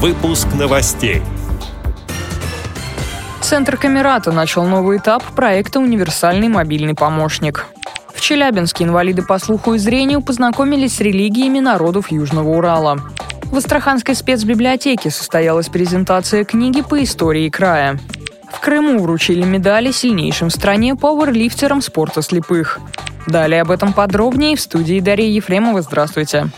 Выпуск новостей. Центр Камерата начал новый этап проекта «Универсальный мобильный помощник». В Челябинске инвалиды по слуху и зрению познакомились с религиями народов Южного Урала. В Астраханской спецбиблиотеке состоялась презентация книги по истории края. В Крыму вручили медали сильнейшим в стране пауэрлифтерам спорта слепых. Далее об этом подробнее в студии Дарья Ефремова. Здравствуйте.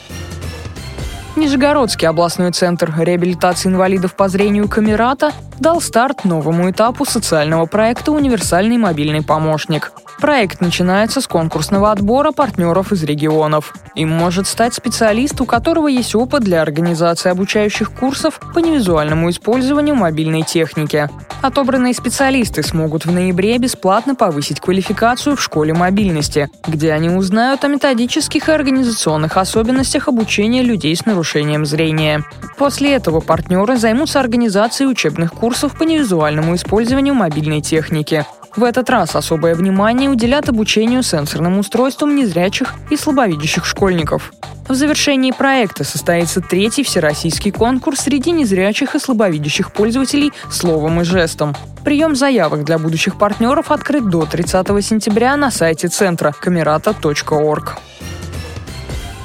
Нижегородский областной центр реабилитации инвалидов по зрению Камерата дал старт новому этапу социального проекта «Универсальный мобильный помощник». Проект начинается с конкурсного отбора партнеров из регионов. Им может стать специалист, у которого есть опыт для организации обучающих курсов по невизуальному использованию мобильной техники. Отобранные специалисты смогут в ноябре бесплатно повысить квалификацию в школе мобильности, где они узнают о методических и организационных особенностях обучения людей с нарушением зрения. После этого партнеры займутся организацией учебных курсов по невизуальному использованию мобильной техники. В этот раз особое внимание уделят обучению сенсорным устройствам незрячих и слабовидящих школьников. В завершении проекта состоится третий всероссийский конкурс среди незрячих и слабовидящих пользователей словом и жестом. Прием заявок для будущих партнеров открыт до 30 сентября на сайте центра камерата.орг.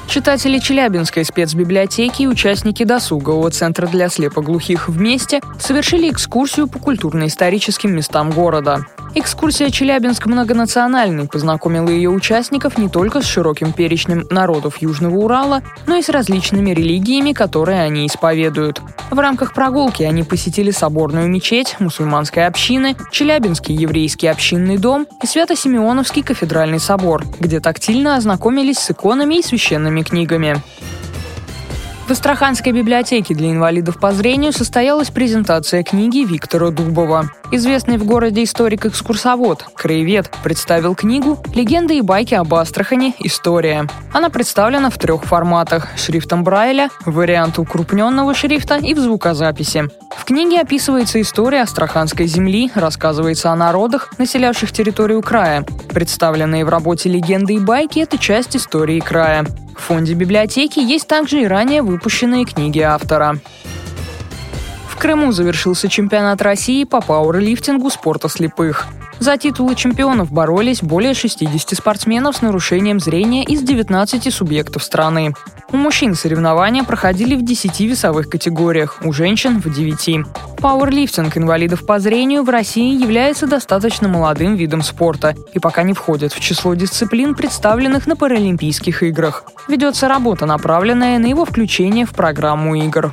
Читатели Челябинской спецбиблиотеки и участники досугового центра для слепоглухих вместе совершили экскурсию по культурно-историческим местам города. Экскурсия «Челябинск многонациональный» познакомила ее участников не только с широким перечнем народов Южного Урала, но и с различными религиями, которые они исповедуют. В рамках прогулки они посетили соборную мечеть, мусульманской общины, Челябинский еврейский общинный дом и Свято-Симеоновский кафедральный собор, где тактильно ознакомились с иконами и священными книгами. В Астраханской библиотеке для инвалидов по зрению состоялась презентация книги Виктора Дубова. Известный в городе историк-экскурсовод, краевед, представил книгу «Легенды и байки об Астрахани. История». Она представлена в трех форматах – шрифтом Брайля, вариант укрупненного шрифта и в звукозаписи. В книге описывается история Астраханской земли, рассказывается о народах, населявших территорию края. Представленные в работе легенды и байки – это часть истории края. В фонде библиотеки есть также и ранее выпущенные книги автора. В Крыму завершился чемпионат России по пауэрлифтингу спорта слепых. За титулы чемпионов боролись более 60 спортсменов с нарушением зрения из 19 субъектов страны. У мужчин соревнования проходили в 10 весовых категориях, у женщин – в 9. Пауэрлифтинг инвалидов по зрению в России является достаточно молодым видом спорта и пока не входит в число дисциплин, представленных на Паралимпийских играх. Ведется работа, направленная на его включение в программу игр.